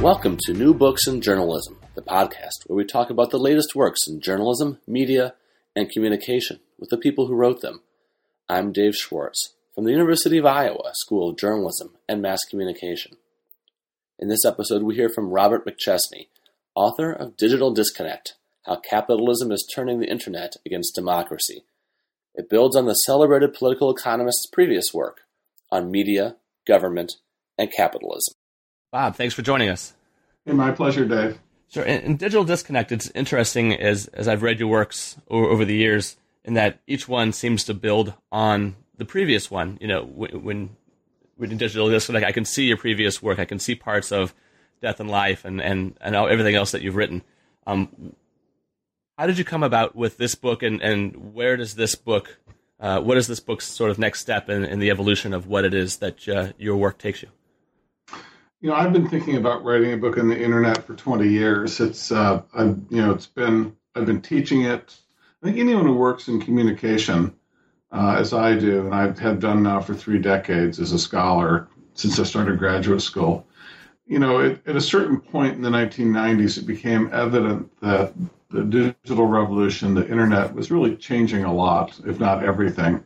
Welcome to New Books in Journalism, the podcast where we talk about the latest works in journalism, media, and communication with the people who wrote them. I'm Dave Schwartz from the University of Iowa School of Journalism and Mass Communication. In this episode, we hear from Robert McChesney, author of Digital Disconnect How Capitalism is Turning the Internet Against Democracy. It builds on the celebrated political economist's previous work on media, government, and capitalism. Bob, thanks for joining us. Hey, my pleasure, Dave. Sure. In, in, Digital Disconnect, it's interesting as as I've read your works over, over, the years, in that each one seems to build on the previous one. You know, when when Digital Disconnect, I can see your previous work. I can see parts of Death and Life and and and everything else that you've written. Um, how did you come about with this book, and and where does this book? Uh, what is this book's sort of next step in, in the evolution of what it is that uh, your work takes you? You know, I've been thinking about writing a book on the internet for 20 years. It's, uh, I've, you know, it's been, I've been teaching it. I think anyone who works in communication, uh, as I do, and I have done now for three decades as a scholar since I started graduate school, you know, it, at a certain point in the 1990s, it became evident that the digital revolution, the internet, was really changing a lot, if not everything,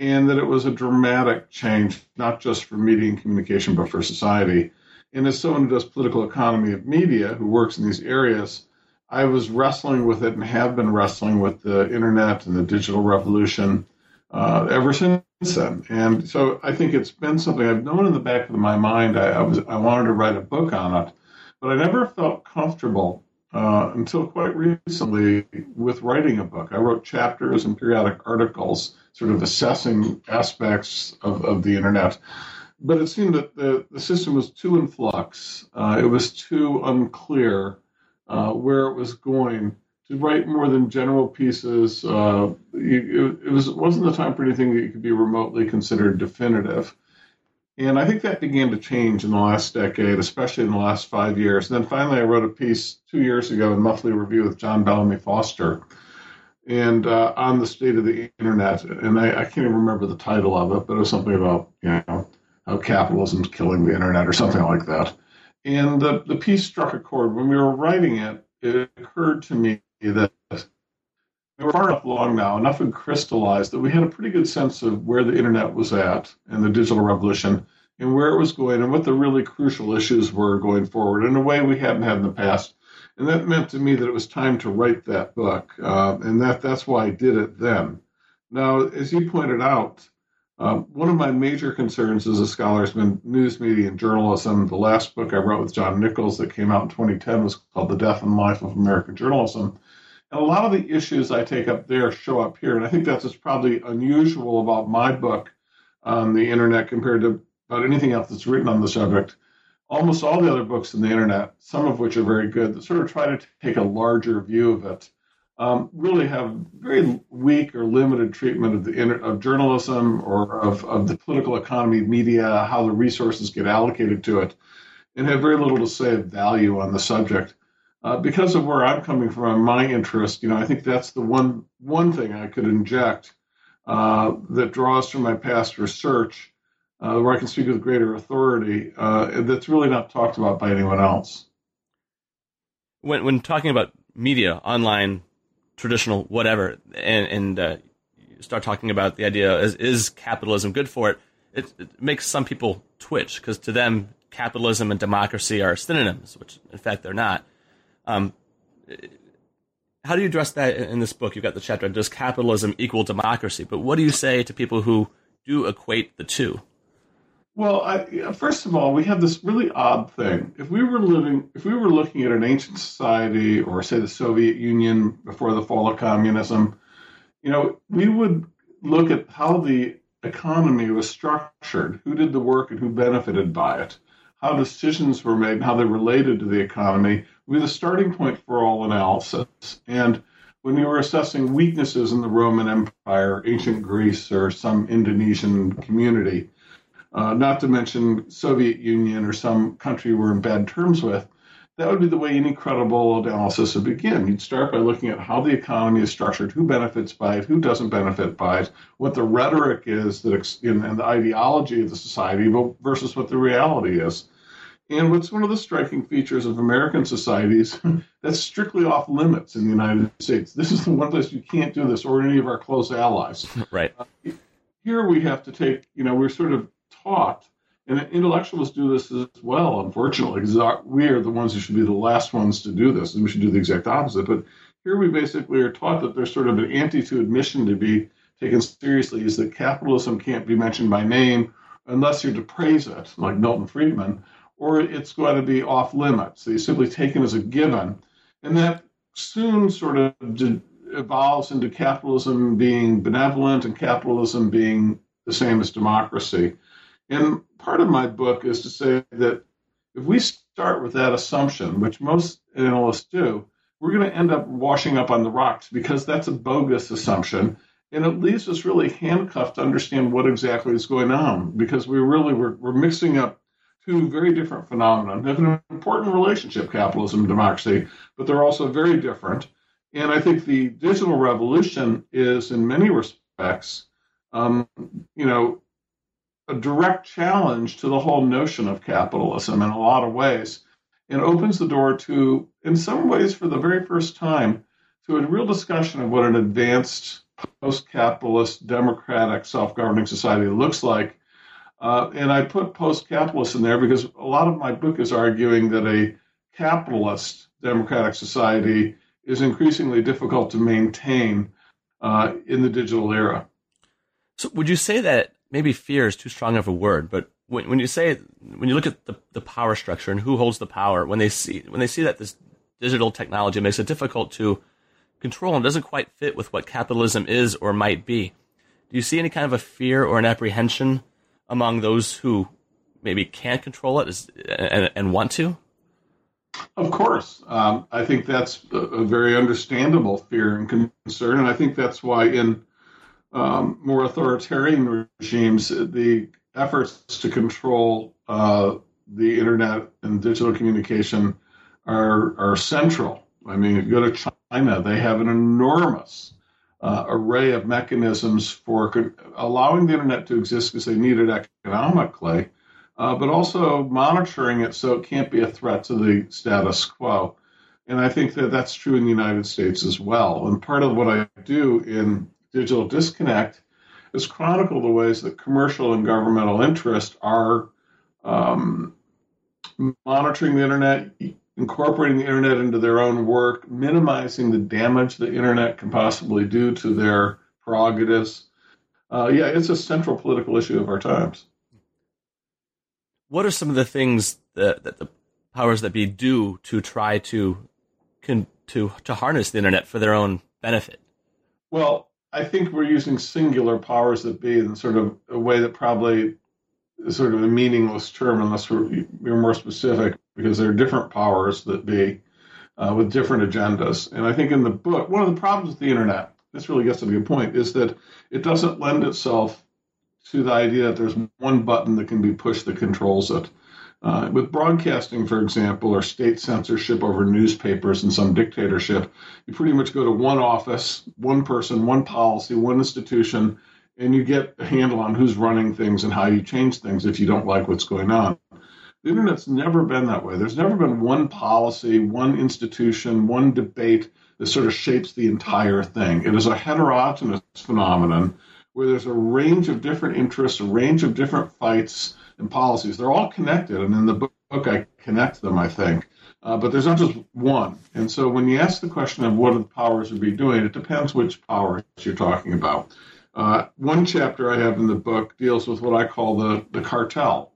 and that it was a dramatic change, not just for media and communication, but for society. And as someone who does political economy of media, who works in these areas, I was wrestling with it and have been wrestling with the internet and the digital revolution uh, ever since then. And so I think it's been something I've known in the back of my mind. I, I was I wanted to write a book on it, but I never felt comfortable uh, until quite recently with writing a book. I wrote chapters and periodic articles, sort of assessing aspects of, of the internet but it seemed that the, the system was too in flux. Uh, it was too unclear uh, where it was going to write more than general pieces. Uh, it, it, was, wasn't the time for anything that could be remotely considered definitive. And I think that began to change in the last decade, especially in the last five years. And then finally, I wrote a piece two years ago in Monthly Review with John Bellamy Foster, and uh, on the state of the internet. And I, I, can't even remember the title of it, but it was something about you know how capitalism's killing the internet or something like that. And the, the piece struck a chord. When we were writing it, it occurred to me that we were far enough along now, enough had crystallized that we had a pretty good sense of where the internet was at and the digital revolution and where it was going and what the really crucial issues were going forward in a way we hadn't had in the past. And that meant to me that it was time to write that book. Uh, and that, that's why I did it then. Now, as you pointed out, um, one of my major concerns as a scholar has been news media and journalism. The last book I wrote with John Nichols that came out in 2010 was called The Death and Life of American Journalism. And a lot of the issues I take up there show up here. And I think that's what's probably unusual about my book on the internet compared to about anything else that's written on the subject. Almost all the other books on the internet, some of which are very good, that sort of try to take a larger view of it um, really have very weak or limited treatment of the inter- of journalism or of, of the political economy, of media, how the resources get allocated to it, and have very little to say of value on the subject. Uh, because of where I'm coming from, my interest, you know, I think that's the one one thing I could inject uh, that draws from my past research, uh, where I can speak with greater authority. Uh, that's really not talked about by anyone else. When when talking about media, online traditional whatever, and, and uh, start talking about the idea is, is capitalism good for it, it, it makes some people twitch because to them capitalism and democracy are synonyms, which in fact they're not. Um, how do you address that in this book? You've got the chapter does capitalism equal democracy? But what do you say to people who do equate the two? Well, I, first of all, we have this really odd thing. If we were living, if we were looking at an ancient society, or say the Soviet Union before the fall of communism, you know, we would look at how the economy was structured, who did the work, and who benefited by it, how decisions were made and how they related to the economy would be the starting point for all analysis. And when you were assessing weaknesses in the Roman Empire, ancient Greece, or some Indonesian community, uh, not to mention Soviet Union or some country we're in bad terms with, that would be the way any credible analysis would begin. You'd start by looking at how the economy is structured, who benefits by it, who doesn't benefit by it, what the rhetoric is that and the ideology of the society versus what the reality is. And what's one of the striking features of American societies that's strictly off limits in the United States. This is the one place you can't do this, or any of our close allies. Right. Uh, here we have to take, you know, we're sort of taught and intellectuals do this as well, unfortunately, because we are the ones who should be the last ones to do this, and we should do the exact opposite. But here we basically are taught that there's sort of an anti to admission to be taken seriously is that capitalism can't be mentioned by name unless you're to praise it, like Milton Friedman, or it's going to be off limits. So you're simply taken as a given. And that soon sort of evolves into capitalism being benevolent and capitalism being the same as democracy. And part of my book is to say that if we start with that assumption, which most analysts do, we're going to end up washing up on the rocks because that's a bogus assumption. And it leaves us really handcuffed to understand what exactly is going on because we really we're, we're mixing up two very different phenomena. They have an important relationship, capitalism and democracy, but they're also very different. And I think the digital revolution is, in many respects, um, you know, a direct challenge to the whole notion of capitalism in a lot of ways and opens the door to, in some ways, for the very first time, to a real discussion of what an advanced post capitalist democratic self governing society looks like. Uh, and I put post capitalist in there because a lot of my book is arguing that a capitalist democratic society is increasingly difficult to maintain uh, in the digital era. So, would you say that maybe fear is too strong of a word, but when, when you say when you look at the, the power structure and who holds the power, when they see when they see that this digital technology makes it difficult to control and doesn't quite fit with what capitalism is or might be, do you see any kind of a fear or an apprehension among those who maybe can't control it and, and want to? Of course. Um, I think that's a, a, very understandable fear and concern. And I think that's why in um, more authoritarian regimes, the efforts to control uh, the internet and digital communication are are central. I mean, go to China, they have an enormous uh, array of mechanisms for co- allowing the internet to exist because they need it economically, uh, but also monitoring it so it can't be a threat to the status quo. And I think that that's true in the United States as well. And part of what I do in digital disconnect is chronicle the ways that commercial and governmental interests are um, monitoring the internet, incorporating the internet into their own work, minimizing the damage the internet can possibly do to their prerogatives. Uh, yeah, it's a central political issue of our times. What are some of the things that, that the powers that be do to try to can, to to harness the internet for their own benefit? Well, I think we're using singular powers that be in sort of a way that probably is sort of a meaningless term unless we're, we're more specific because there are different powers that be uh, with different agendas. And I think in the book, one of the problems with the internet, this really gets to the point, is that it doesn't lend itself to the idea that there's one button that can be pushed that controls it. Uh, with broadcasting, for example, or state censorship over newspapers in some dictatorship, you pretty much go to one office, one person, one policy, one institution, and you get a handle on who's running things and how you change things if you don't like what's going on. The internet's never been that way. There's never been one policy, one institution, one debate that sort of shapes the entire thing. It is a heterogeneous phenomenon where there's a range of different interests, a range of different fights and policies. They're all connected, and in the book I connect them, I think. Uh, but there's not just one. And so when you ask the question of what the powers would be doing, it depends which powers you're talking about. Uh, one chapter I have in the book deals with what I call the, the cartel.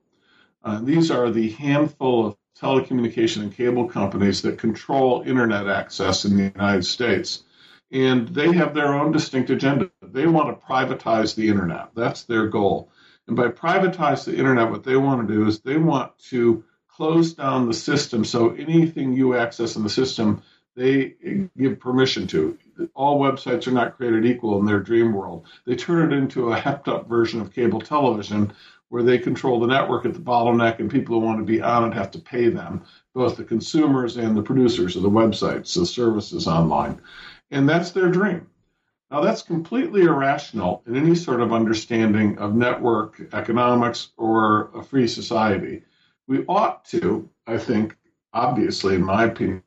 Uh, these are the handful of telecommunication and cable companies that control internet access in the United States. And they have their own distinct agenda. They want to privatize the internet. That's their goal. And by privatize the internet, what they want to do is they want to close down the system so anything you access in the system they give permission to. All websites are not created equal in their dream world. They turn it into a hepped up version of cable television where they control the network at the bottleneck and people who want to be on it have to pay them, both the consumers and the producers of the websites, the services online. And that's their dream. Now, that's completely irrational in any sort of understanding of network economics or a free society. We ought to, I think, obviously, in my opinion,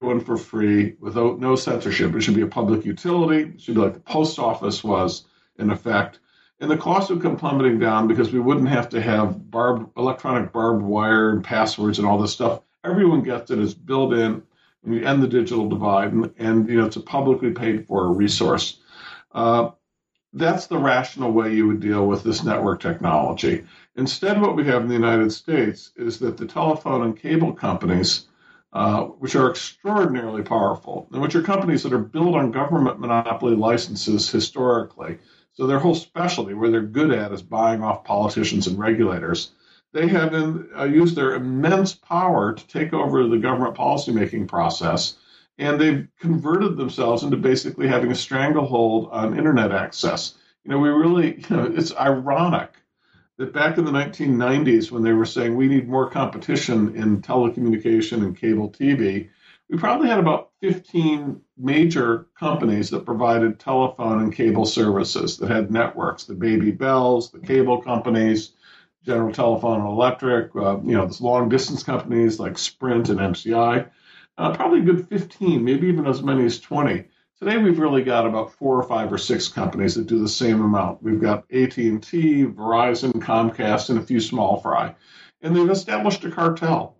one for free without no censorship. It should be a public utility. It should be like the post office was in effect. And the cost would come plummeting down because we wouldn't have to have barbed, electronic barbed wire and passwords and all this stuff. Everyone gets it. It's built in. And end the digital divide, and, and you know it's a publicly paid for resource. Uh, that's the rational way you would deal with this network technology. Instead, what we have in the United States is that the telephone and cable companies uh, which are extraordinarily powerful, and which are companies that are built on government monopoly licenses historically. So their whole specialty, where they're good at, is buying off politicians and regulators. They have in, uh, used their immense power to take over the government policymaking process, and they've converted themselves into basically having a stranglehold on internet access. You know, we really, you know, it's ironic that back in the 1990s, when they were saying we need more competition in telecommunication and cable TV, we probably had about 15 major companies that provided telephone and cable services that had networks the Baby Bells, the cable companies, General Telephone and Electric, uh, you know, the long distance companies like Sprint and MCI. Uh, probably a good 15, maybe even as many as 20. Today we've really got about four or five or six companies that do the same amount. We've got AT&T, Verizon, Comcast, and a few small fry, and they've established a cartel.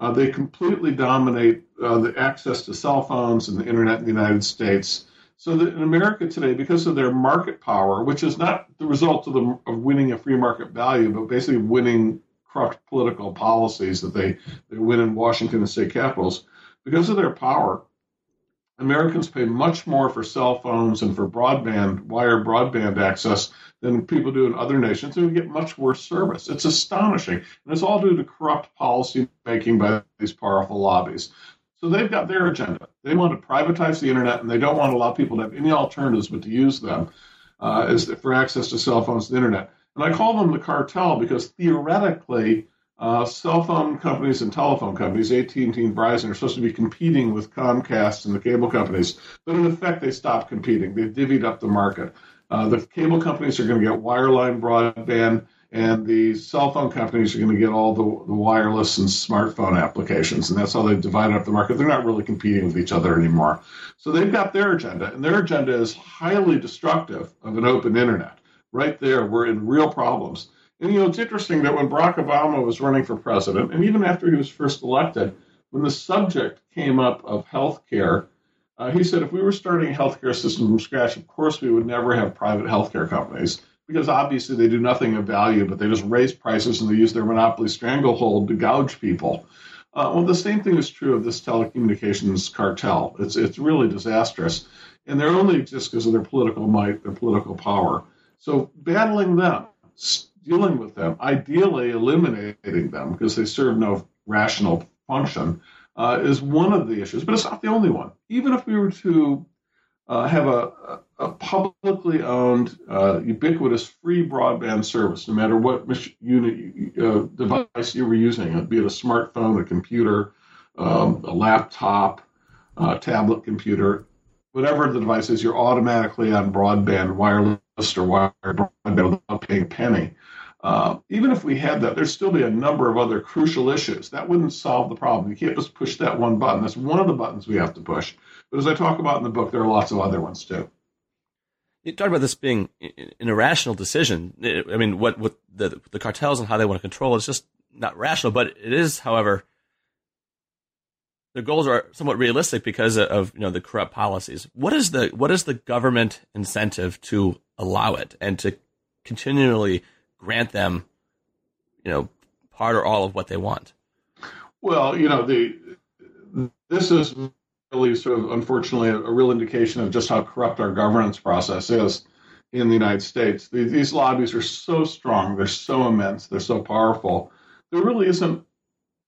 Uh, they completely dominate uh, the access to cell phones and the internet in the United States. So that in America today, because of their market power, which is not the result of, the, of winning a free market value, but basically winning corrupt political policies that they, they win in Washington and state capitals, because of their power, Americans pay much more for cell phones and for broadband, wire broadband access than people do in other nations, and we get much worse service. It's astonishing. And it's all due to corrupt policy making by these powerful lobbies. So they've got their agenda. They want to privatize the internet, and they don't want to allow people to have any alternatives but to use them uh, as for access to cell phones and the internet. And I call them the cartel because theoretically, uh, cell phone companies and telephone companies, AT&T and Verizon, are supposed to be competing with Comcast and the cable companies, but in effect, they stopped competing. They divvied up the market. Uh, the cable companies are going to get wireline broadband, and the cell phone companies are going to get all the, the wireless and smartphone applications, and that's how they've divided up the market. They're not really competing with each other anymore. So they've got their agenda, and their agenda is highly destructive of an open internet. Right there, we're in real problems. And you know, it's interesting that when Barack Obama was running for president, and even after he was first elected, when the subject came up of health care, uh, he said if we were starting a healthcare system from scratch, of course we would never have private healthcare companies because obviously they do nothing of value, but they just raise prices and they use their monopoly stranglehold to gouge people. Uh, well, the same thing is true of this telecommunications cartel. It's it's really disastrous, and they're only just because of their political might, their political power. So battling them, dealing with them, ideally eliminating them because they serve no rational function, uh, is one of the issues, but it's not the only one. Even if we were to uh, have a, a, publicly owned, uh, ubiquitous, free broadband service, no matter what unit uh, device you were using, be it a smartphone, a computer, um, a laptop, a tablet computer, whatever the device is, you're automatically on broadband, wireless or wired broadband without paying a penny. Uh, even if we had that, there'd still be a number of other crucial issues. That wouldn't solve the problem. You can't just push that one button. That's one of the buttons we have to push. But as I talk about in the book, there are lots of other ones too. You talk about this being an irrational decision. I mean, what what the the cartels and how they want to control is just not rational. But it is, however, their goals are somewhat realistic because of you know the corrupt policies. What is the what is the government incentive to allow it and to continually grant them, you know, part or all of what they want. Well, you know, the this is really sort of unfortunately a, a real indication of just how corrupt our governance process is. in the United States. These lobbies are so strong, they're so immense, they're so powerful. There really isn't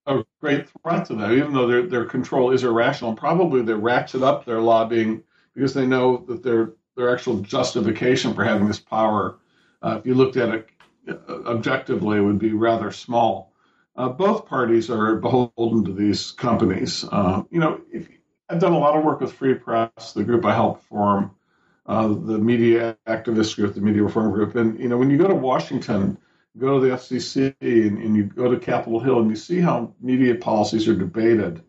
a great threat to them, even though their their control is irrational. Probably they ratchet up their lobbying because they know that their their actual justification for having this power, uh, if you looked at it uh, objectively, would be rather small. Uh, both parties are beholden to these companies. Uh, you know, if, I've done a lot of work with Free Press, the group I helped form, uh, the media activist group, the Media Reform Group, and you know, when you go to Washington go to the FCC and, and, you go to Capitol Hill and you see how media policies are debated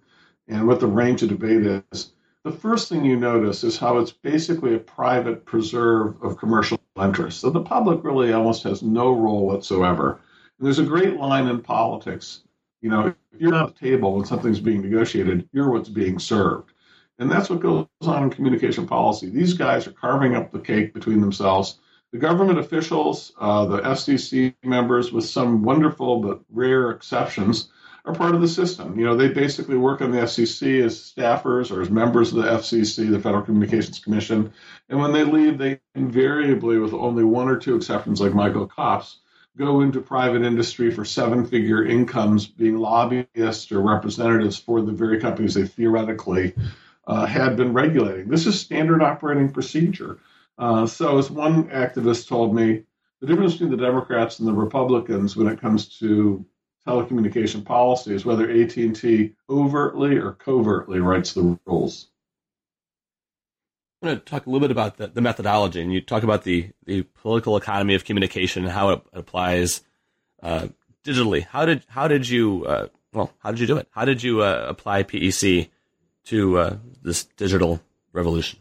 and what the range of debate is, the first thing you notice is how it's basically a private preserve of commercial interests. So the public really almost has no role whatsoever. And there's a great line in politics. You know, you're at the table when something's being negotiated, you're what's being served. And that's what goes on in communication policy. These guys are carving up the cake between themselves the government officials, uh, the FCC members, with some wonderful but rare exceptions, are part of the system. You know, they basically work on the FCC as staffers or as members of the FCC, the Federal Communications Commission. And when they leave, they invariably, with only one or two exceptions like Michael Copps, go into private industry for seven figure incomes being lobbyists or representatives for the very companies they theoretically uh, had been regulating. This is standard operating procedure. Uh, so, as one activist told me, the difference between the Democrats and the Republicans when it comes to telecommunication policy is whether AT&T overtly or covertly writes the rules. I'm going to talk a little bit about the, the methodology, and you talk about the, the political economy of communication and how it applies uh, digitally. How did how did you uh, well how did you do it? How did you uh, apply PEC to uh, this digital revolution?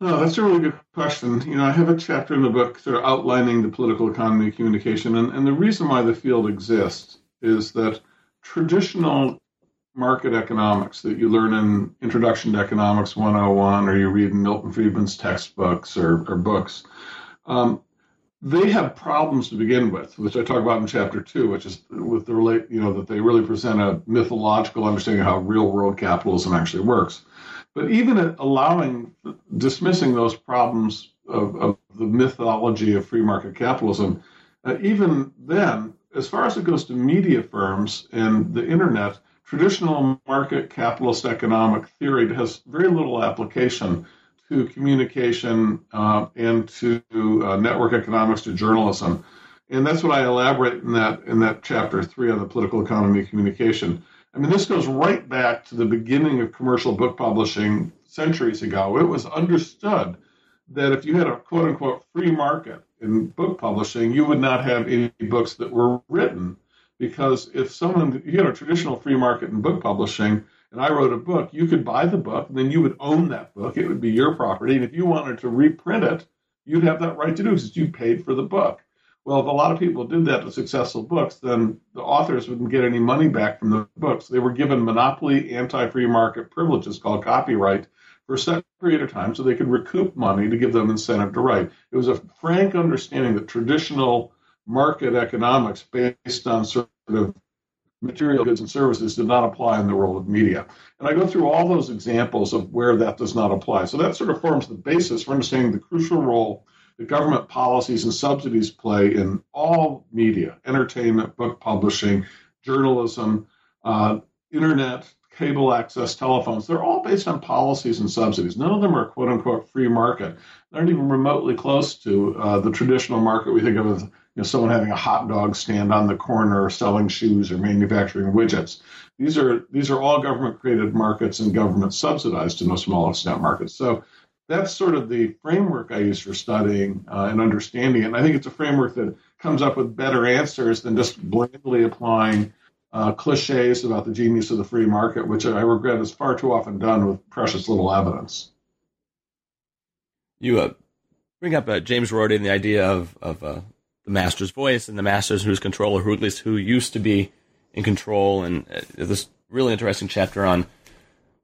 Oh, that's a really good question. You know, I have a chapter in the book sort of outlining the political economy of communication, and, and the reason why the field exists is that traditional market economics that you learn in Introduction to Economics 101 or you read in Milton Friedman's textbooks or, or books, um, they have problems to begin with, which I talk about in chapter two, which is with the relate, you know, that they really present a mythological understanding of how real world capitalism actually works. But even allowing, dismissing those problems of, of the mythology of free market capitalism, uh, even then, as far as it goes to media firms and the internet, traditional market capitalist economic theory has very little application to communication uh, and to uh, network economics to journalism. And that's what I elaborate in that in that chapter three on the political economy of communication. I mean, this goes right back to the beginning of commercial book publishing centuries ago. It was understood that if you had a quote unquote free market in book publishing, you would not have any books that were written. Because if someone, you had a traditional free market in book publishing, and I wrote a book, you could buy the book, and then you would own that book. It would be your property. And if you wanted to reprint it, you'd have that right to do because you paid for the book. Well, if a lot of people did that with successful books, then the authors wouldn't get any money back from the books. They were given monopoly anti free market privileges called copyright for a set period of time so they could recoup money to give them incentive to write. It was a frank understanding that traditional market economics based on sort of material goods and services did not apply in the world of media. And I go through all those examples of where that does not apply. So that sort of forms the basis for understanding the crucial role that government policies and subsidies play in all media, entertainment, book publishing, journalism, uh, internet, cable access, telephones, they're all based on policies and subsidies. None of them are quote unquote free market. They aren't even remotely close to uh, the traditional market we think of as you know, someone having a hot dog stand on the corner or selling shoes or manufacturing widgets. These are these are all government created markets and government subsidized to no small extent markets. So that's sort of the framework I use for studying uh, and understanding it. And I think it's a framework that comes up with better answers than just blindly applying uh, cliches about the genius of the free market, which I regret is far too often done with precious little evidence. You uh, bring up uh, James Rorty and the idea of, of uh, the master's voice and the master's who's control, or who at least who used to be in control, and uh, this really interesting chapter on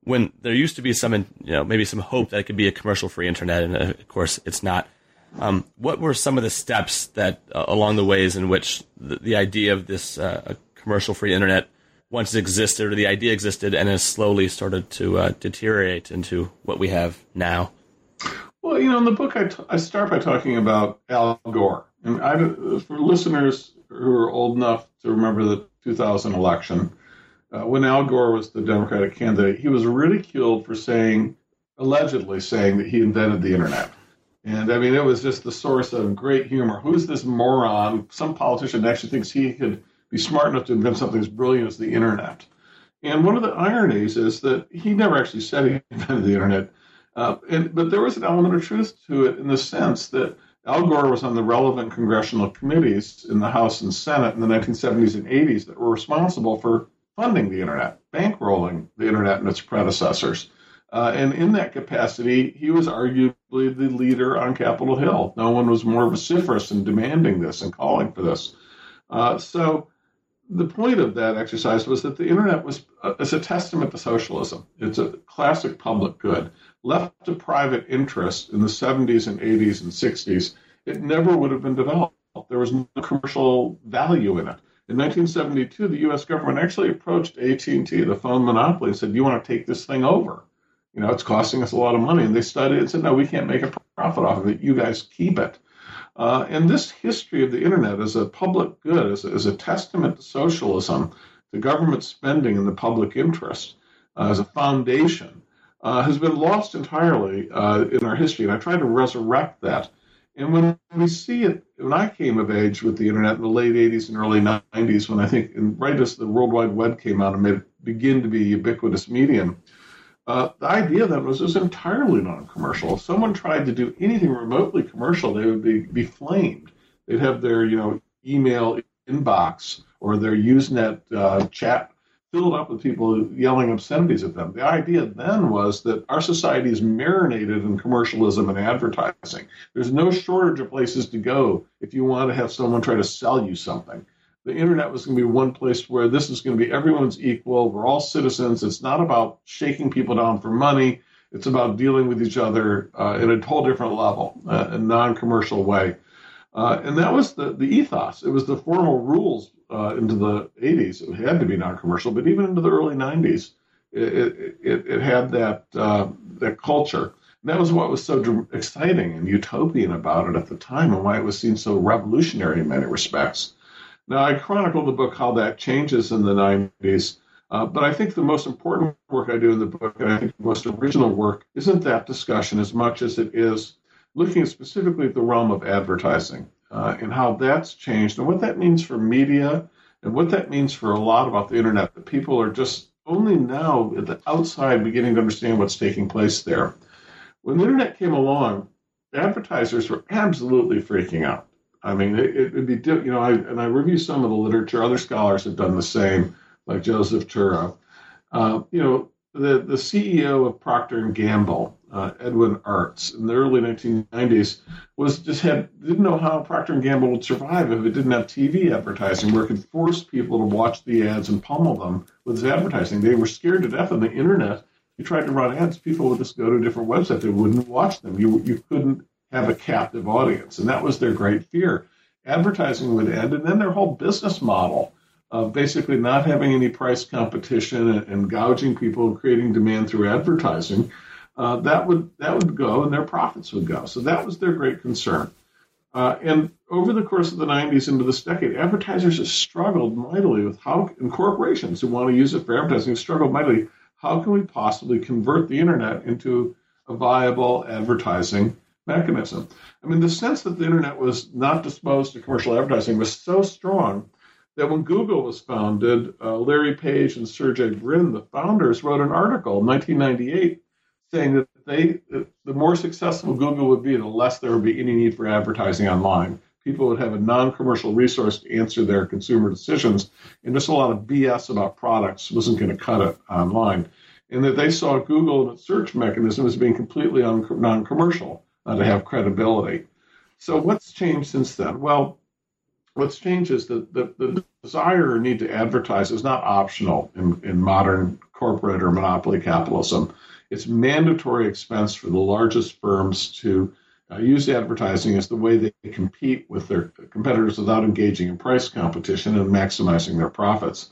when there used to be some, you know, maybe some hope that it could be a commercial free internet, and uh, of course it's not. Um, what were some of the steps that uh, along the ways in which the, the idea of this uh, commercial free internet once existed, or the idea existed, and has slowly started to uh, deteriorate into what we have now? Well, Well, you know, in the book, I, t- I start by talking about Al Gore. And I, for listeners who are old enough to remember the 2000 election, uh, when Al Gore was the Democratic candidate, he was ridiculed for saying, allegedly saying that he invented the internet. And I mean, it was just the source of great humor. Who's this moron? Some politician actually thinks he could be smart enough to invent something as brilliant as the internet. And one of the ironies is that he never actually said he invented the internet. Uh, and, but there was an element of truth to it in the sense that Al Gore was on the relevant congressional committees in the House and Senate in the 1970s and 80s that were responsible for funding the internet, bankrolling the internet and its predecessors. Uh, and in that capacity, he was arguably the leader on Capitol Hill. No one was more vociferous in demanding this and calling for this. Uh, so the point of that exercise was that the internet was uh, a testament to socialism. It's a classic public good. Left to private interest in the 70s and 80s and 60s, it never would have been developed. There was no commercial value in it. In 1972, the U.S. government actually approached AT&T, the phone monopoly, and said, "Do you want to take this thing over? You know, it's costing us a lot of money." And they studied it and said, "No, we can't make a profit off of it. You guys keep it." Uh, and this history of the internet as a public good, as a, as a testament to socialism, to government spending in the public interest, uh, as a foundation, uh, has been lost entirely uh, in our history. And I try to resurrect that. And when we see it, when I came of age with the internet in the late 80s and early 90s, when I think, right as the World Wide Web came out and made it begin to be a ubiquitous medium, uh, the idea then was it was entirely non-commercial. If someone tried to do anything remotely commercial, they would be, be flamed. They'd have their you know email inbox or their Usenet uh, chat filled up with people yelling obscenities at them. The idea then was that our society is marinated in commercialism and advertising. There's no shortage of places to go if you want to have someone try to sell you something the internet was going to be one place where this is going to be everyone's equal. We're all citizens. It's not about shaking people down for money. It's about dealing with each other uh, in a whole different level, uh, a non-commercial way. Uh, and that was the, the ethos. It was the formal rules uh, into the 80s. It had to be non-commercial, but even into the early 90s, it, it, it had that uh, that culture. And that was what was so exciting and utopian about it at the time, and why it was seen so revolutionary in many respects. Now, I chronicle the book how that changes in the 90s, uh, but I think the most important work I do in the book, and I think the most original work, isn't that discussion as much as it is looking specifically at the realm of advertising uh, and how that's changed and what that means for media and what that means for a lot about the internet that people are just only now at the outside beginning to understand what's taking place there. When the internet came along, advertisers were absolutely freaking out. I mean, it, would be, you know, I, and I review some of the literature. Other scholars have done the same, like Joseph Turow. Uh, you know, the, the CEO of Procter and Gamble, uh, Edwin Artzt, in the early 1990s, was just had didn't know how Procter and Gamble would survive if it didn't have TV advertising, where it could force people to watch the ads and pummel them with its advertising. They were scared to death on the internet. You tried to run ads, people would just go to a different website. They wouldn't watch them. You you couldn't have a captive audience. And that was their great fear. Advertising would end, and then their whole business model of basically not having any price competition and, and gouging people and creating demand through advertising, uh, that would that would go, and their profits would go. So that was their great concern. Uh, and over the course of the 90s into this decade, advertisers have struggled mightily with how, and corporations who want to use it for advertising struggled mightily. How can we possibly convert the internet into a viable advertising mechanism. I mean, the sense that the internet was not disposed to commercial advertising was so strong that when Google was founded, uh, Larry Page and Sergey Brin, the founders, wrote an article in 1998 saying that they, the more successful Google would be, the less there would be any need for advertising online. People would have a non-commercial resource to answer their consumer decisions, and just a lot of BS about products wasn't going to cut it online. And that they saw Google and its search mechanism as being completely non-commercial uh, to have credibility. So what's changed since then? Well, what's changed is that the, the desire or need to advertise is not optional in, in modern corporate or monopoly capitalism. It's mandatory expense for the largest firms to uh, use advertising as the way they compete with their competitors without engaging in price competition and maximizing their profits.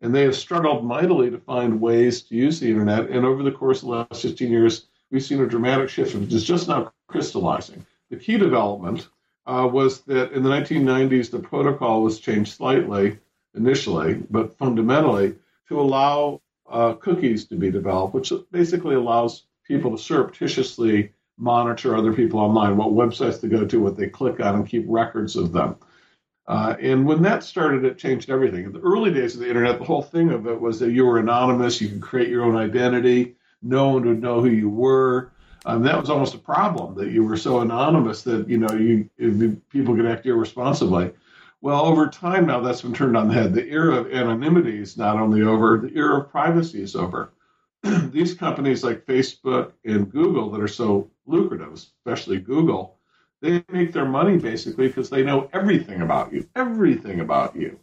And they have struggled mightily to find ways to use the internet. And over the course of the last 15 years, we've seen a dramatic shift. It's just not crystallizing. The key development uh, was that in the 1990s, the protocol was changed slightly initially, but fundamentally to allow uh, cookies to be developed, which basically allows people to surreptitiously monitor other people online, what websites to go to, what they click on, and keep records of them. Uh, and when that started, it changed everything. In the early days of the internet, the whole thing of it was that you were anonymous, you could create your own identity, no one would know who you were. Um, that was almost a problem that you were so anonymous that you know you people could act irresponsibly. Well, over time now that's been turned on the head. The era of anonymity is not only over, the era of privacy is over. These companies like Facebook and Google that are so lucrative, especially Google, they make their money basically because they know everything about you, everything about you.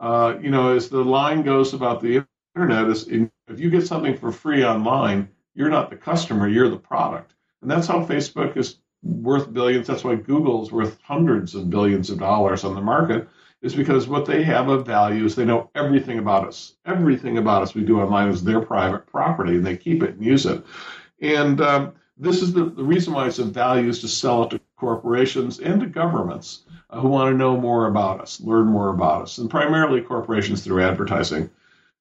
Uh, you know, as the line goes about the internet, is if you get something for free online, you're not the customer, you're the product. And that's how Facebook is worth billions. That's why Google is worth hundreds of billions of dollars on the market, is because what they have of value is they know everything about us. Everything about us we do online is their private property, and they keep it and use it. And um, this is the, the reason why it's of value is to sell it to corporations and to governments uh, who want to know more about us, learn more about us, and primarily corporations through advertising.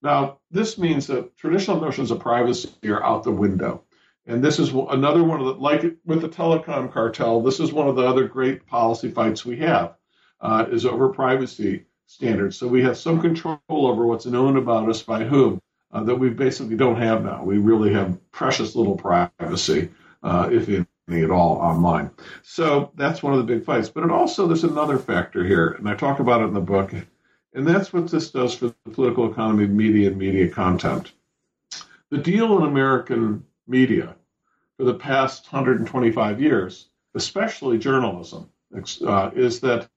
Now, this means that traditional notions of privacy are out the window. And this is another one of the, like with the telecom cartel, this is one of the other great policy fights we have, uh, is over privacy standards. So we have some control over what's known about us by whom uh, that we basically don't have now. We really have precious little privacy, uh, if any at all, online. So that's one of the big fights. But it also, there's another factor here, and I talk about it in the book and that's what this does for the political economy of media and media content. The deal in American media for the past 125 years, especially journalism, uh, is that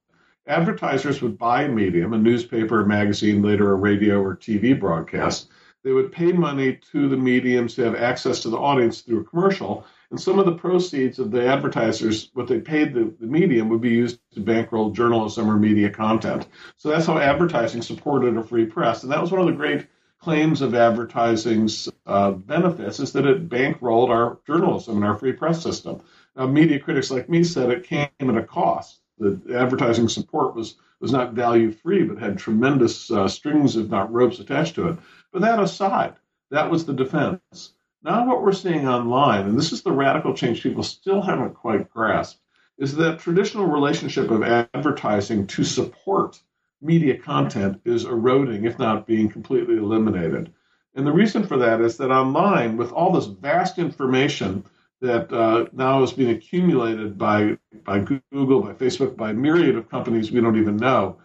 advertisers would buy a medium, a newspaper, a magazine, later a radio or TV broadcast. They would pay money to the mediums to have access to the audience through a commercial, and some of the proceeds of the advertisers, what they paid the, the medium, would be used to bankroll journalism or media content. So that's how advertising supported a free press. And that was one of the great claims of advertising's uh, benefits is that it bankrolled our journalism and our free press system. Now, media critics like me said it came at a cost. The advertising support was was not value free, but had tremendous uh, strings, if not ropes, attached to it. But that aside, that was the defense. Now, what we're seeing online, and this is the radical change people still haven't quite grasped, is that traditional relationship of advertising to support media content is eroding, if not being completely eliminated. And the reason for that is that online, with all this vast information that uh, now is being accumulated by, by Google, by Facebook, by a myriad of companies we don't even know,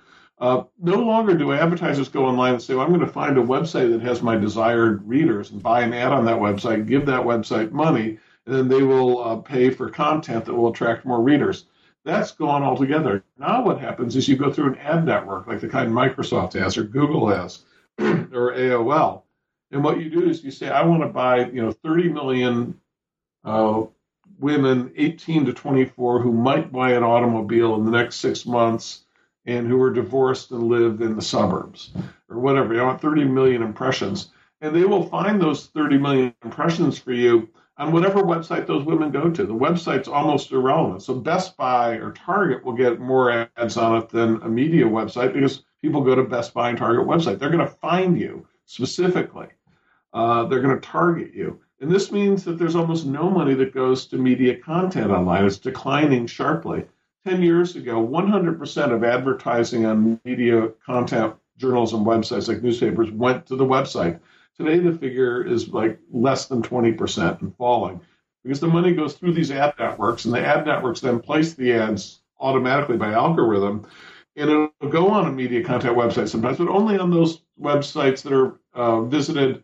uh, no longer do advertisers go online and say, well, I'm going to find a website that has my desired readers and buy an ad on that website, give that website money, and then they will uh, pay for content that will attract more readers. That's gone altogether. Now, what happens is you go through an ad network like the kind Microsoft has or Google has or AOL. And what you do is you say, I want to buy, you know, 30 million uh, women 18 to 24 who might buy an automobile in the next six months and who are divorced and live in the suburbs or whatever. You want 30 million impressions. And they will find those 30 million impressions for you on whatever website those women go to. The website's almost irrelevant. So Best Buy or Target will get more ads on it than a media website because people go to Best Buy and Target website. They're going to find you specifically. Uh, they're going to target you. And this means that there's almost no money that goes to media content online. It's declining sharply. 10 years ago, 100% of advertising on media content journalism websites like newspapers went to the website. Today, the figure is like less than 20% and falling because the money goes through these ad networks, and the ad networks then place the ads automatically by algorithm. And it'll go on a media content website sometimes, but only on those websites that are uh, visited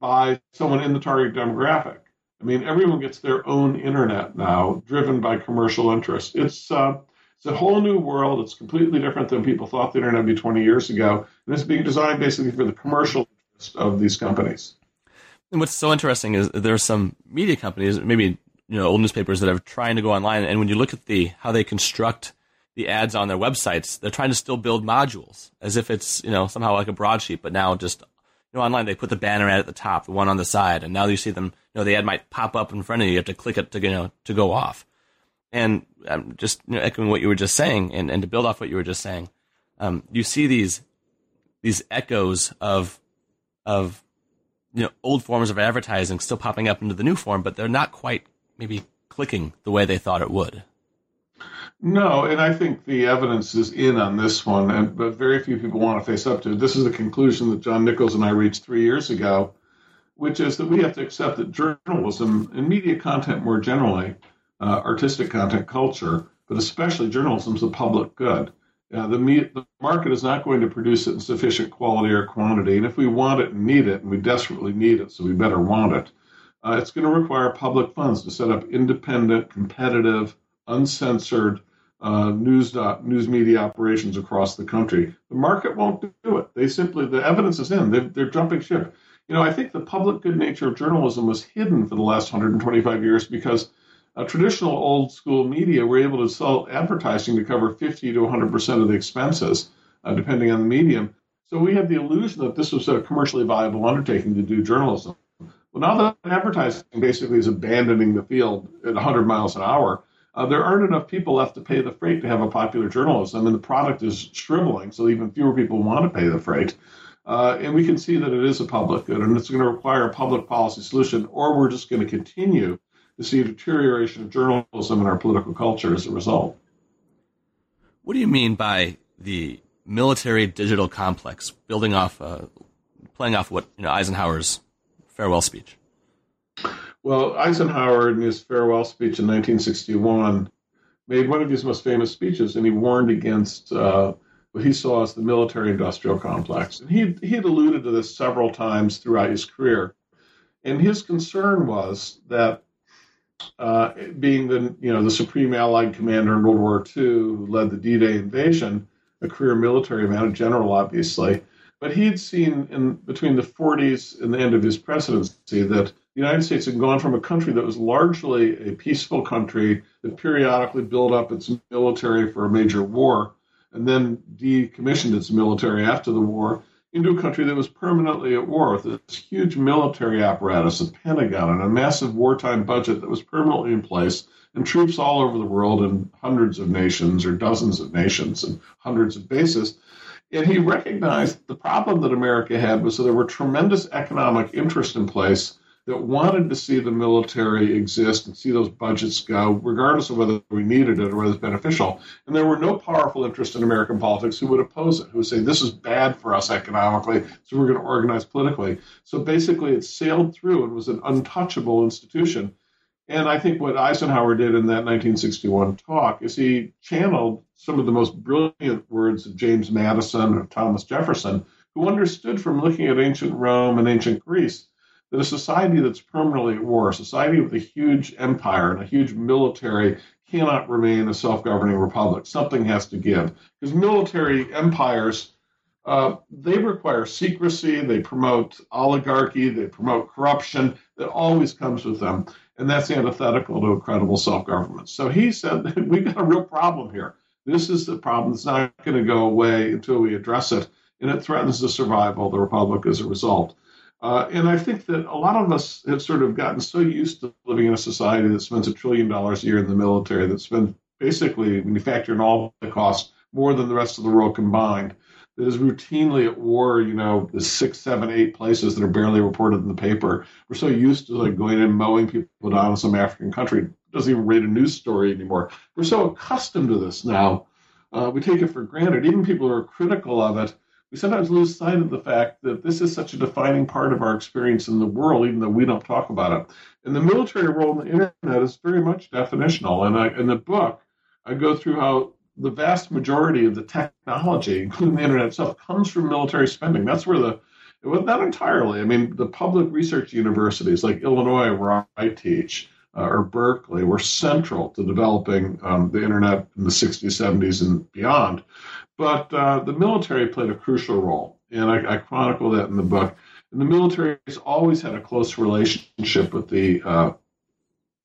by someone in the target demographic. I mean, everyone gets their own internet now, driven by commercial interest. It's uh, it's a whole new world. It's completely different than people thought the internet would be 20 years ago, and it's being designed basically for the commercial interest of these companies. And what's so interesting is there are some media companies, maybe you know, old newspapers that are trying to go online, and when you look at the how they construct the ads on their websites, they're trying to still build modules as if it's you know somehow like a broadsheet, but now just you know, online they put the banner ad at the top, the one on the side, and now you see them. You know, the ad might pop up in front of you. You have to click it to you know to go off. and um, just you know, echoing what you were just saying, and, and to build off what you were just saying, um, you see these these echoes of of you know old forms of advertising still popping up into the new form, but they're not quite maybe clicking the way they thought it would. No, and I think the evidence is in on this one, and, but very few people want to face up to it. This is the conclusion that John Nichols and I reached three years ago, which is that we have to accept that journalism and media content more generally, uh, artistic content, culture, but especially journalism is a public good. Uh, the, me- the market is not going to produce it in sufficient quality or quantity, and if we want it and need it, and we desperately need it, so we better want it, uh, it's going to require public funds to set up independent, competitive, uncensored uh, news news media operations across the country. The market won't do it. They simply the evidence is in. They're, they're jumping ship. You know, I think the public good nature of journalism was hidden for the last 125 years because uh, traditional old school media were able to sell advertising to cover 50 to 100 percent of the expenses, uh, depending on the medium. So we had the illusion that this was a commercially viable undertaking to do journalism. Well, now that advertising basically is abandoning the field at 100 miles an hour, uh, there aren't enough people left to pay the freight to have a popular journalism, and the product is shriveling, so even fewer people want to pay the freight. Uh, and we can see that it is a public good, and it's going to require a public policy solution, or we're just going to continue to see a deterioration of journalism in our political culture as a result. What do you mean by the military digital complex, building off, uh, playing off what you know, Eisenhower's farewell speech? Well, Eisenhower, in his farewell speech in 1961, made one of his most famous speeches, and he warned against uh, what he saw as the military-industrial complex. And he he had alluded to this several times throughout his career, and his concern was that uh, being the you know the supreme Allied commander in World War II, who led the D-Day invasion, a career military man, a general, obviously, but he'd seen in between the 40s and the end of his presidency that the United States had gone from a country that was largely a peaceful country that periodically built up its military for a major war and then decommissioned its military after the war into a country that was permanently at war with this huge military apparatus, a Pentagon, and a massive wartime budget that was permanently in place, and troops all over the world in hundreds of nations or dozens of nations and hundreds of bases. And he recognized the problem that America had was that there were tremendous economic interests in place that wanted to see the military exist and see those budgets go, regardless of whether we needed it or whether it's beneficial. And there were no powerful interests in American politics who would oppose it, who would say, this is bad for us economically, so we're going to organize politically. So basically, it sailed through and was an untouchable institution. And I think what Eisenhower did in that 1961 talk is he channeled some of the most brilliant words of James Madison or Thomas Jefferson, who understood from looking at ancient Rome and ancient Greece that a society that's permanently at war, a society with a huge empire and a huge military, cannot remain a self governing republic. Something has to give. Because military empires, uh, they require secrecy, they promote oligarchy, they promote corruption that always comes with them. And that's antithetical to a credible self government. So he said, We've got a real problem here. This is the problem that's not going to go away until we address it. And it threatens the survival of the republic as a result. Uh, and I think that a lot of us have sort of gotten so used to living in a society that spends a trillion dollars a year in the military, that spends basically, when you factor in all the costs, more than the rest of the world combined, that is routinely at war, you know, the six, seven, eight places that are barely reported in the paper. We're so used to like going and mowing people down in some African country, doesn't even read a news story anymore. We're so accustomed to this now. Uh, we take it for granted. Even people who are critical of it we sometimes lose sight of the fact that this is such a defining part of our experience in the world, even though we don't talk about it. And the military role in the internet is very much definitional. And I, in the book, I go through how the vast majority of the technology, including the internet itself, comes from military spending. That's where the well, not entirely. I mean, the public research universities like Illinois, where I teach, uh, or Berkeley, were central to developing um, the internet in the 60s, 70s, and beyond. But uh, the military played a crucial role, and I, I, chronicle that in the book. And the military has always had a close relationship with the uh,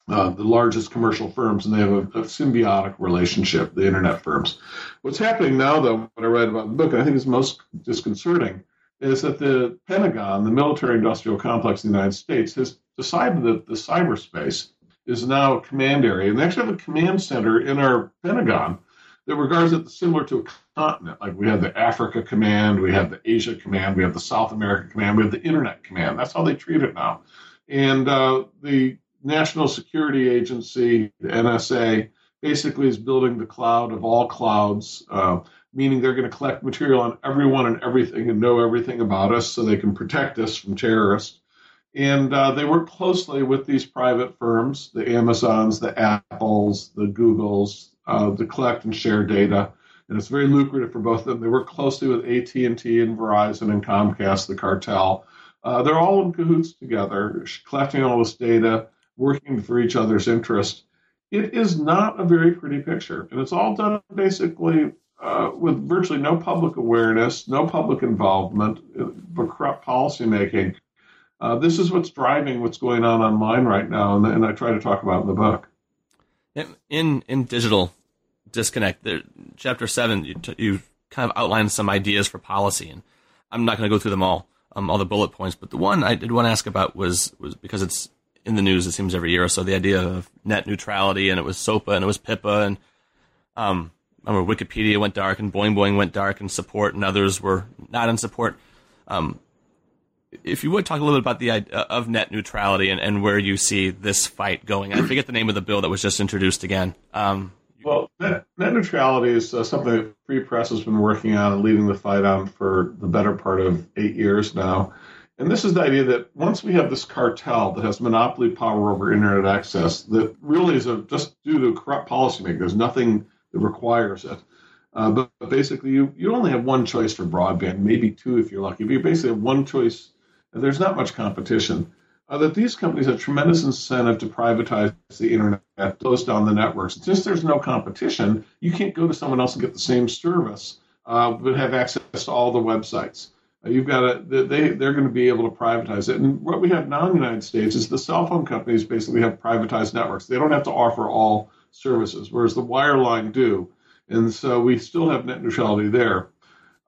uh, the largest commercial firms, and they have a, a, symbiotic relationship, the internet firms. What's happening now, though, what I write about in the book, I think is most disconcerting, is that the Pentagon, the military industrial complex in the United States, has decided that the cyberspace is now a command area. And they actually have a command center in our Pentagon that regards it similar to a continent. Like we have the Africa Command, we have the Asia Command, we have the South America Command, we have the Internet Command. That's how they treat it now. And uh, the National Security Agency, the NSA, basically is building the cloud of all clouds, uh, meaning they're going to collect material on everyone and everything and know everything about us so they can protect us from terrorists. And uh, they work closely with these private firms, the Amazons, the Apples, the Googles, uh, to collect and share data. And it's very lucrative for both of them. They work closely with AT&T and Verizon and Comcast, the cartel. Uh, they're all in cahoots together, collecting all this data, working for each other's interest. It is not a very pretty picture, and it's all done basically uh, with virtually no public awareness, no public involvement, but uh, corrupt policymaking. Uh, this is what's driving what's going on online right now, and, and I try to talk about in the book. In in digital disconnect, chapter seven, you, t- you kind of outlined some ideas for policy, and I'm not going to go through them all, um, all the bullet points, but the one I did want to ask about was was because it's in the news, it seems every year or so, the idea of net neutrality, and it was SOPA and it was PIPA, and um, I remember Wikipedia went dark and Boing Boing went dark and support, and others were not in support. Um, if you would talk a little bit about the idea of net neutrality and, and where you see this fight going. I forget the name of the bill that was just introduced again. Um, well, net, net, neutrality is uh, something that Free Press has been working on and leading the fight on for the better part of eight years now. And this is the idea that once we have this cartel that has monopoly power over internet access, that really is a, just due to corrupt policymaking. There's nothing that requires it. Uh, but, but, basically, you, you only have one choice for broadband, maybe two if you're lucky. But you basically have one choice, there's not much competition. Uh, that these companies have tremendous incentive to privatize the internet, close down the networks. Since there's no competition, you can't go to someone else and get the same service, uh, but have access to all the websites. Uh, you've got to, they, they're going to be able to privatize it. And what we have now in the United States is the cell phone companies basically have privatized networks. They don't have to offer all services, whereas the wireline do. And so we still have net neutrality there.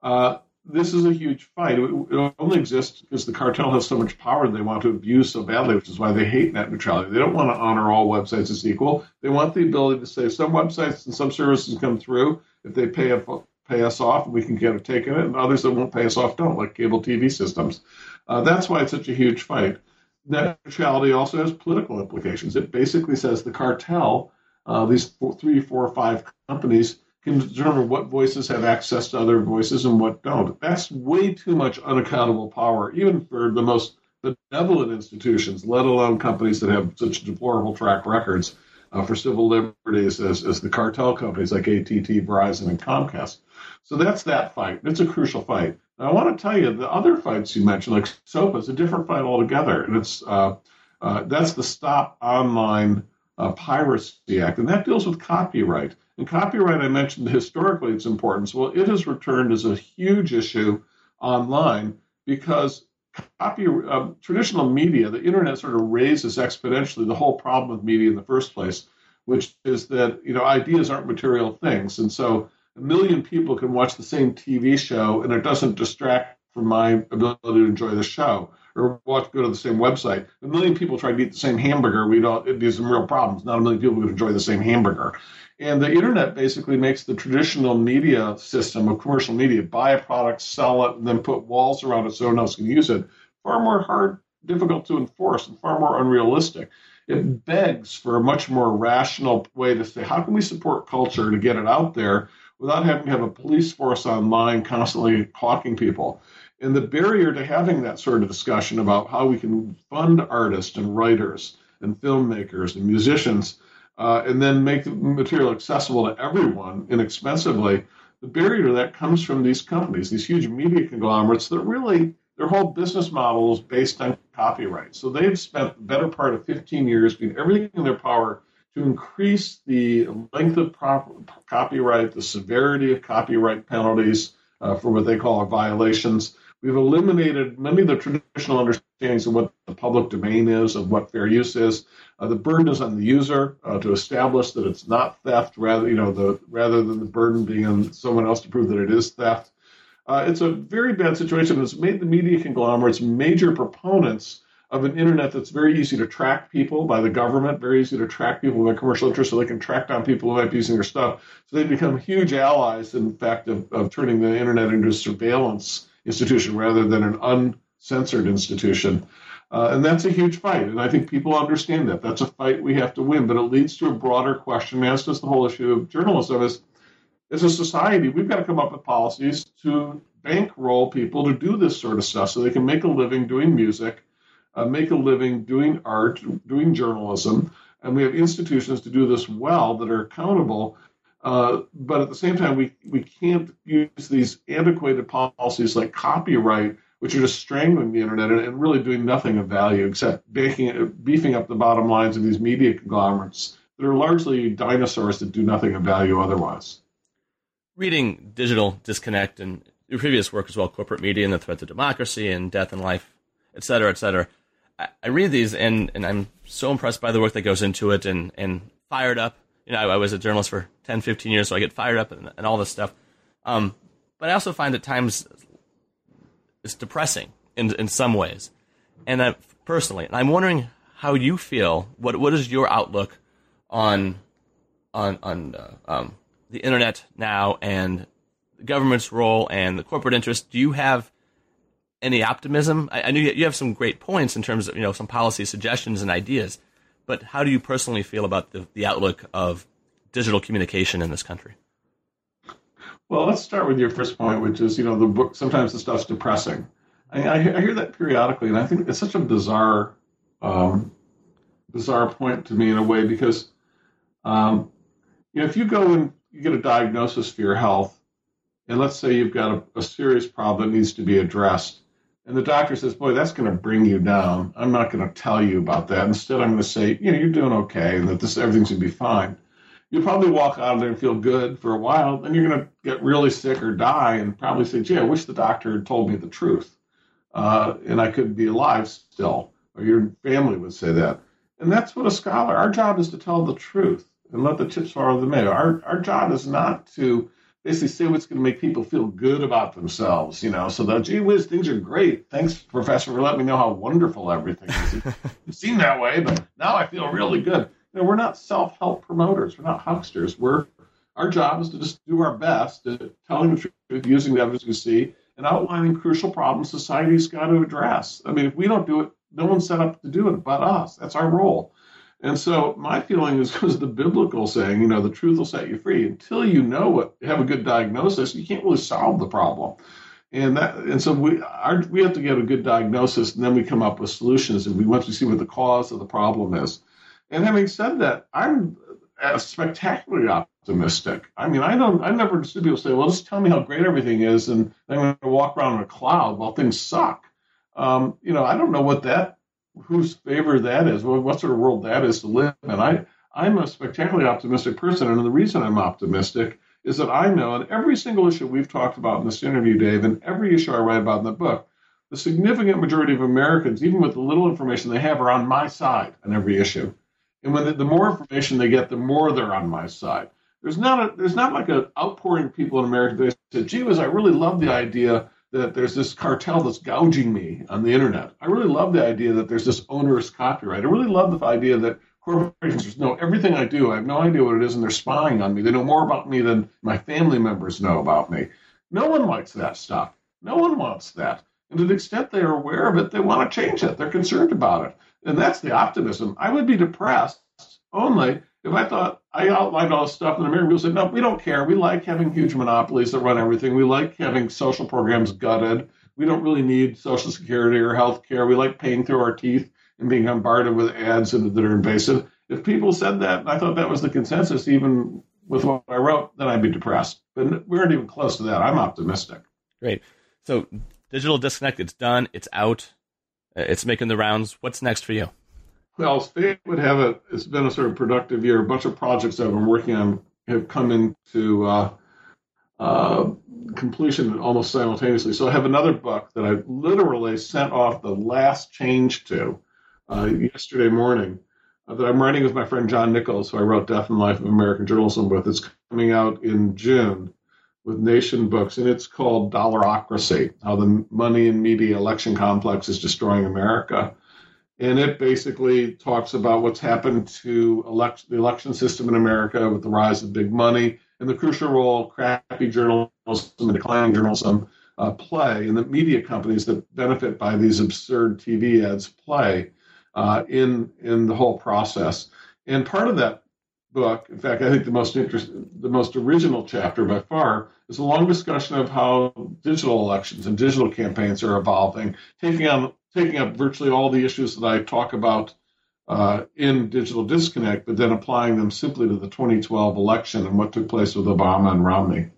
Uh, this is a huge fight. It, only exists because the cartel has so much power they want to abuse so badly, which is why they hate net neutrality. They don't want to honor all websites as equal. They want the ability to say some websites and some services come through if they pay a, pay us off, we can get a take in it, and others that won't pay us off don't, like cable TV systems. Uh, that's why it's such a huge fight. Net neutrality also has political implications. It basically says the cartel uh, these four, three, four, five companies can determine what voices have access to other voices and what don't. That's way too much unaccountable power, even for the most benevolent institutions, let alone companies that have such deplorable track records uh, for civil liberties as, as the cartel companies like AT&T, Verizon, and Comcast. So that's that fight. It's a crucial fight. Now, I want to tell you the other fights you mentioned, like SOPA, is a different fight altogether, and it's uh, uh, that's the Stop Online uh, Piracy Act, and that deals with copyright. And copyright, I mentioned historically its importance. Well, it has returned as a huge issue online because copy uh, traditional media, the internet sort of raises exponentially the whole problem with media in the first place, which is that you know ideas aren't material things, and so a million people can watch the same TV show, and it doesn't distract from my ability to enjoy the show or watch go to the same website. A million people try to eat the same hamburger. We don't. There's some real problems. Not a million people can enjoy the same hamburger. And the internet basically makes the traditional media system of commercial media buy a product, sell it, and then put walls around it so no one else can use it far more hard, difficult to enforce, and far more unrealistic. It begs for a much more rational way to say, how can we support culture to get it out there without having to have a police force online constantly hawking people? And the barrier to having that sort of discussion about how we can fund artists and writers and filmmakers and musicians uh, and then make the material accessible to everyone inexpensively, the barrier to that comes from these companies, these huge media conglomerates that really, their whole business model is based on copyright. So they've spent the better part of 15 years doing everything in their power to increase the length of copyright, the severity of copyright penalties uh, for what they call violations. We've eliminated many of the traditional understandings of what the public domain is, of what fair use is. Uh, the burden is on the user uh, to establish that it's not theft, rather you know the rather than the burden being on someone else to prove that it is theft. Uh, it's a very bad situation. It's made the media conglomerates major proponents of an internet that's very easy to track people by the government, very easy to track people by commercial interests, so they can track down people who might be using their stuff. So they become huge allies, in fact, of, of turning the internet into surveillance institution rather than an uncensored institution. Uh, and that's a huge fight. And I think people understand that. That's a fight we have to win. But it leads to a broader question, And as does the whole issue of journalism, is as a society, we've got to come up with policies to bankroll people to do this sort of stuff so they can make a living doing music, uh, make a living doing art, doing journalism. And we have institutions to do this well that are accountable. Uh, but at the same time, we, we can't use these antiquated policies like copyright, which are just strangling the internet and, and really doing nothing of value except baking, beefing up the bottom lines of these media conglomerates that are largely dinosaurs that do nothing of value otherwise reading Digital Disconnect and your previous work as well, Corporate Media and the Threat to Democracy and Death and Life, et cetera, et cetera. I, I read these and, and I'm so impressed by the work that goes into it and, and fired up. You know, I, I was a journalist for 10, 15 years, so I get fired up and, and all this stuff. Um, but I also find that times it's depressing in, in some ways. And I, personally, and I'm wondering how you feel. What what is your outlook on on on uh, um, the internet now and the government's role and the corporate interest, do you have any optimism? I, I know you have some great points in terms of you know some policy suggestions and ideas, but how do you personally feel about the, the outlook of digital communication in this country? Well, let's start with your first point, which is you know the book. Sometimes the stuff's depressing. I, I, I hear that periodically, and I think it's such a bizarre, um, bizarre point to me in a way because, um, you know, if you go and you get a diagnosis for your health, and let's say you've got a, a serious problem that needs to be addressed, and the doctor says, "Boy, that's going to bring you down. I'm not going to tell you about that. Instead, I'm going to say, you know, you're doing okay, and that this everything's going to be fine." You'll probably walk out of there and feel good for a while, then you're going to get really sick or die, and probably say, "Gee, I wish the doctor had told me the truth, uh, and I could be alive still." Or your family would say that, and that's what a scholar. Our job is to tell the truth and let the chips fall where they may. Our our job is not to basically say what's going to make people feel good about themselves, you know. So that gee whiz, things are great. Thanks, Professor, for letting me know how wonderful everything is. It, seemed that way, but now I feel really good. You know, we're not self-help promoters. We're not hucksters. We're our job is to just do our best at telling the truth, using the evidence we see, and outlining crucial problems society's got to address. I mean, if we don't do it, no one's set up to do it but us. That's our role. And so my feeling is was the biblical saying, you know, the truth will set you free. Until you know what, have a good diagnosis, you can't really solve the problem. And that, and so we our, we have to get a good diagnosis, and then we come up with solutions. And we once we see what the cause of the problem is. And having said that, I'm spectacularly optimistic. I mean, I don't, I never see people say, well, just tell me how great everything is, and I'm going to walk around in a cloud while things suck. Um, you know, I don't know what that whose favor that is, what sort of world that is to live in. I, I'm a spectacularly optimistic person, and the reason I'm optimistic is that I know in every single issue we've talked about in this interview, Dave, and every issue I write about in the book, the significant majority of Americans, even with the little information they have, are on my side on every issue. And when the, the more information they get, the more they're on my side. There's not a, there's not like an outpouring of people in America that say, "Gee was I really love the idea that there's this cartel that's gouging me on the internet. I really love the idea that there's this onerous copyright. I really love the idea that corporations know everything I do. I have no idea what it is, and they're spying on me. They know more about me than my family members know about me. No one likes that stuff. No one wants that. And to the extent they are aware of it, they want to change it. They're concerned about it. And that's the optimism. I would be depressed only if I thought I outlined all this stuff and the American people said, no, we don't care. We like having huge monopolies that run everything. We like having social programs gutted. We don't really need Social Security or health care. We like paying through our teeth and being bombarded with ads that are invasive. If people said that, I thought that was the consensus, even with what I wrote, then I'd be depressed. But we aren't even close to that. I'm optimistic. Great. So, Digital Disconnect, it's done, it's out, uh, it's making the rounds. What's next for you? Well, State would have a. It's been a sort of productive year. A bunch of projects I've been working on have come into uh, uh, completion almost simultaneously. So I have another book that I literally sent off the last change to uh, yesterday morning uh, that I'm writing with my friend John Nichols, who I wrote Death and Life of American Journalism with. It's coming out in June with Nation Books, and it's called Dollarocracy: How the Money and Media Election Complex is Destroying America. And it basically talks about what's happened to elect- the election system in America with the rise of big money and the crucial role crappy journalism and declining journalism uh, play, and the media companies that benefit by these absurd TV ads play uh, in in the whole process. And part of that book, in fact, I think the most interest, the most original chapter by far, is a long discussion of how digital elections and digital campaigns are evolving, taking on taking up virtually all the issues that I talk about uh, in Digital Disconnect, but then applying them simply to the 2012 election and what took place with Obama and Romney.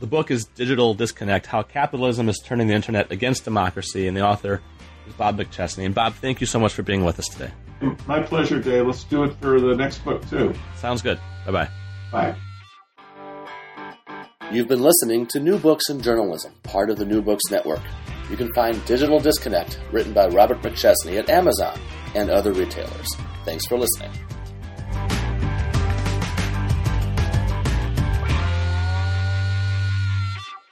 The book is Digital Disconnect How Capitalism is Turning the Internet Against Democracy, and the author is Bob McChesney. And Bob, thank you so much for being with us today. My pleasure, Dave. Let's do it for the next book, too. Sounds good. Bye bye. Bye. You've been listening to New Books in Journalism, part of the New Books Network. You can find Digital Disconnect, written by Robert McChesney, at Amazon and other retailers. Thanks for listening.